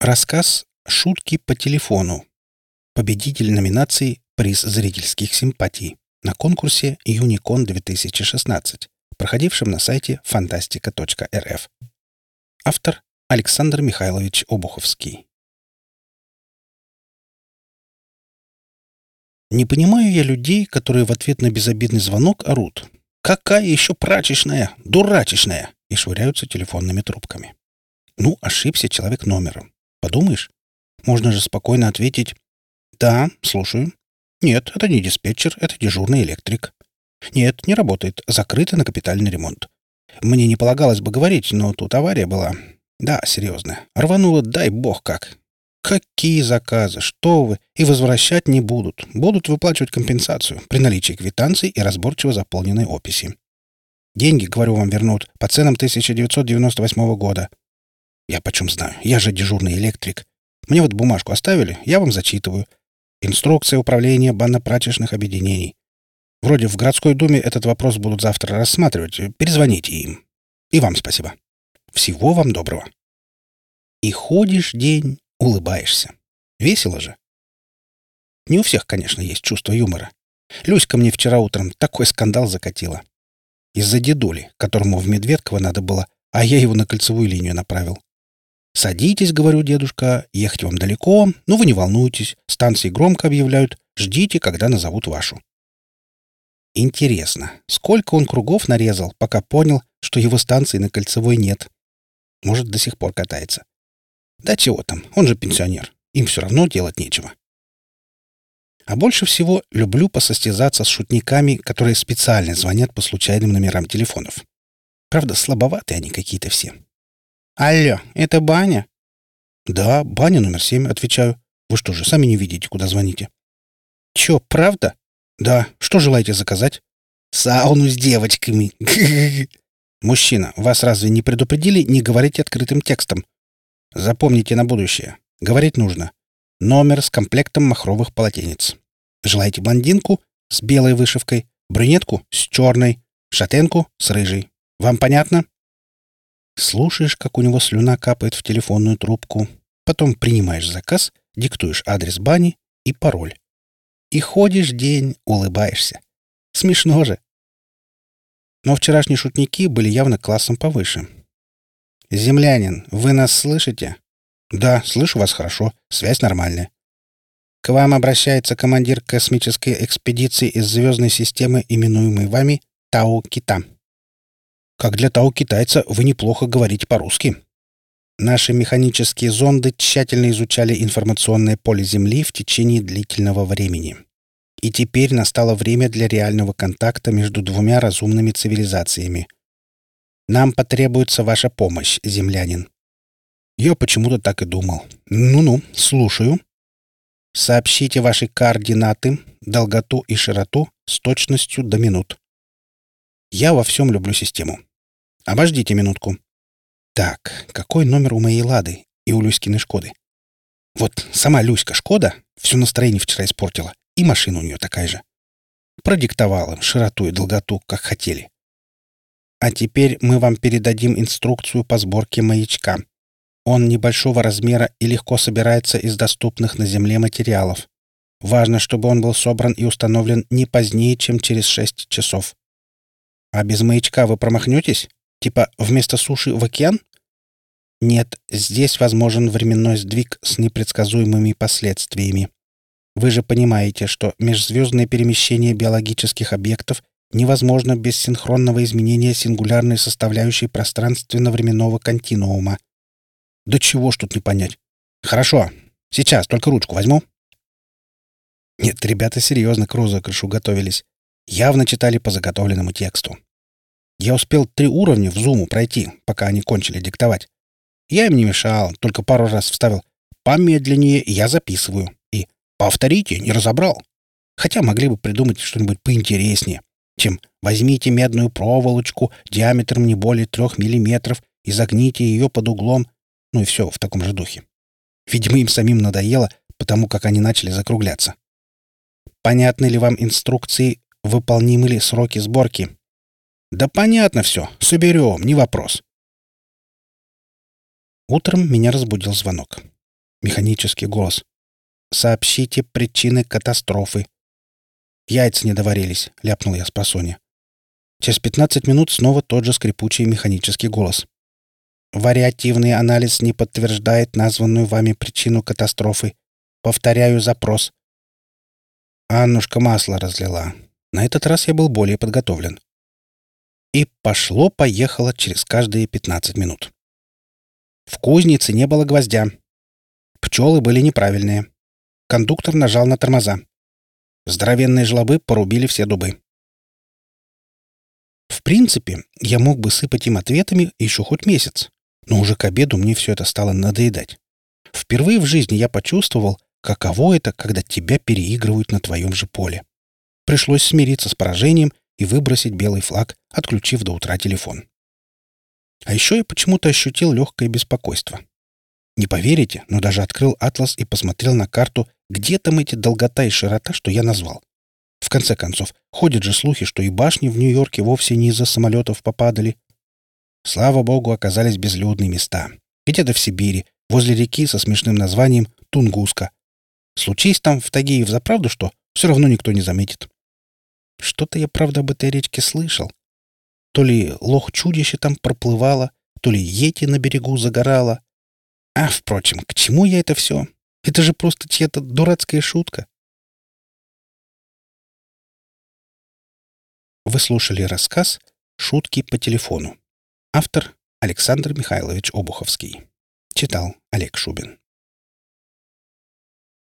Рассказ «Шутки по телефону». Победитель номинации «Приз зрительских симпатий» на конкурсе Юникон 2016, проходившем на сайте фантастика.рф. Автор Александр Михайлович Обуховский. Не понимаю я людей, которые в ответ на безобидный звонок орут. «Какая еще прачечная! Дурачечная!» и швыряются телефонными трубками. Ну, ошибся человек номером. Подумаешь, можно же спокойно ответить «Да, слушаю». «Нет, это не диспетчер, это дежурный электрик». «Нет, не работает, закрыто на капитальный ремонт». Мне не полагалось бы говорить, но тут авария была. Да, серьезно. Рвануло, дай бог как. Какие заказы? Что вы? И возвращать не будут. Будут выплачивать компенсацию при наличии квитанций и разборчиво заполненной описи. Деньги, говорю вам, вернут по ценам 1998 года. Я почем знаю? Я же дежурный электрик. Мне вот бумажку оставили, я вам зачитываю. Инструкция управления банно-прачечных объединений. Вроде в городской думе этот вопрос будут завтра рассматривать. Перезвоните им. И вам спасибо. Всего вам доброго. И ходишь день, улыбаешься. Весело же. Не у всех, конечно, есть чувство юмора. Люська мне вчера утром такой скандал закатила. Из-за дедули, которому в Медведково надо было, а я его на кольцевую линию направил. «Садитесь, — говорю, дедушка, — ехать вам далеко, но вы не волнуйтесь, станции громко объявляют, ждите, когда назовут вашу». Интересно, сколько он кругов нарезал, пока понял, что его станции на Кольцевой нет? Может, до сих пор катается. Да чего там, он же пенсионер, им все равно делать нечего. А больше всего люблю посостязаться с шутниками, которые специально звонят по случайным номерам телефонов. Правда, слабоватые они какие-то все. «Алло, это баня?» «Да, баня номер семь», — отвечаю. «Вы что же, сами не видите, куда звоните?» «Чё, правда?» «Да. Что желаете заказать?» «Сауну с девочками». «Мужчина, вас разве не предупредили не говорить открытым текстом?» «Запомните на будущее. Говорить нужно. Номер с комплектом махровых полотенец. Желаете блондинку с белой вышивкой, брюнетку с черной, шатенку с рыжей. Вам понятно?» Слушаешь, как у него слюна капает в телефонную трубку. Потом принимаешь заказ, диктуешь адрес бани и пароль. И ходишь день, улыбаешься. Смешно же. Но вчерашние шутники были явно классом повыше. «Землянин, вы нас слышите?» «Да, слышу вас хорошо. Связь нормальная». «К вам обращается командир космической экспедиции из звездной системы, именуемой вами Тау-Кита». Как для того китайца вы неплохо говорите по-русски. Наши механические зонды тщательно изучали информационное поле Земли в течение длительного времени. И теперь настало время для реального контакта между двумя разумными цивилизациями. Нам потребуется ваша помощь, землянин. Я почему-то так и думал. Ну-ну, слушаю. Сообщите ваши координаты, долготу и широту с точностью до минут. Я во всем люблю систему. Обождите минутку. Так, какой номер у моей Лады и у Люськиной Шкоды? Вот сама Люська Шкода все настроение вчера испортила, и машина у нее такая же. Продиктовал им широту и долготу, как хотели. А теперь мы вам передадим инструкцию по сборке маячка. Он небольшого размера и легко собирается из доступных на Земле материалов. Важно, чтобы он был собран и установлен не позднее, чем через 6 часов. А без маячка вы промахнетесь? Типа вместо суши в океан? Нет, здесь возможен временной сдвиг с непредсказуемыми последствиями. Вы же понимаете, что межзвездное перемещение биологических объектов невозможно без синхронного изменения сингулярной составляющей пространственно-временного континуума. Да чего ж тут не понять? Хорошо, сейчас только ручку возьму. Нет, ребята серьезно к розыгрышу готовились. Явно читали по заготовленному тексту. Я успел три уровня в зуму пройти, пока они кончили диктовать. Я им не мешал, только пару раз вставил «помедленнее, я записываю» и «повторите, не разобрал». Хотя могли бы придумать что-нибудь поинтереснее, чем «возьмите медную проволочку диаметром не более трех миллиметров и загните ее под углом», ну и все в таком же духе. Видимо, им самим надоело, потому как они начали закругляться. Понятны ли вам инструкции, выполнимы ли сроки сборки? Да понятно все. Соберем, не вопрос. Утром меня разбудил звонок. Механический голос. «Сообщите причины катастрофы». «Яйца не доварились», — ляпнул я с просонья. Через пятнадцать минут снова тот же скрипучий механический голос. «Вариативный анализ не подтверждает названную вами причину катастрофы. Повторяю запрос». Аннушка масло разлила. На этот раз я был более подготовлен. И пошло-поехало через каждые пятнадцать минут. В кузнице не было гвоздя. Пчелы были неправильные. Кондуктор нажал на тормоза. Здоровенные жлобы порубили все дубы. В принципе, я мог бы сыпать им ответами еще хоть месяц, но уже к обеду мне все это стало надоедать. Впервые в жизни я почувствовал, каково это, когда тебя переигрывают на твоем же поле. Пришлось смириться с поражением и выбросить белый флаг, отключив до утра телефон. А еще я почему-то ощутил легкое беспокойство. Не поверите, но даже открыл атлас и посмотрел на карту, где там эти долгота и широта, что я назвал. В конце концов, ходят же слухи, что и башни в Нью-Йорке вовсе не из-за самолетов попадали. Слава богу, оказались безлюдные места. Где-то в Сибири, возле реки со смешным названием Тунгуска. Случись там в Таге и в заправду что, все равно никто не заметит. Что-то я, правда, об этой речке слышал. То ли лох-чудище там проплывало, то ли ети на берегу загорало. А, впрочем, к чему я это все? Это же просто чья-то дурацкая шутка. Вы слушали рассказ «Шутки по телефону». Автор Александр Михайлович Обуховский. Читал Олег Шубин.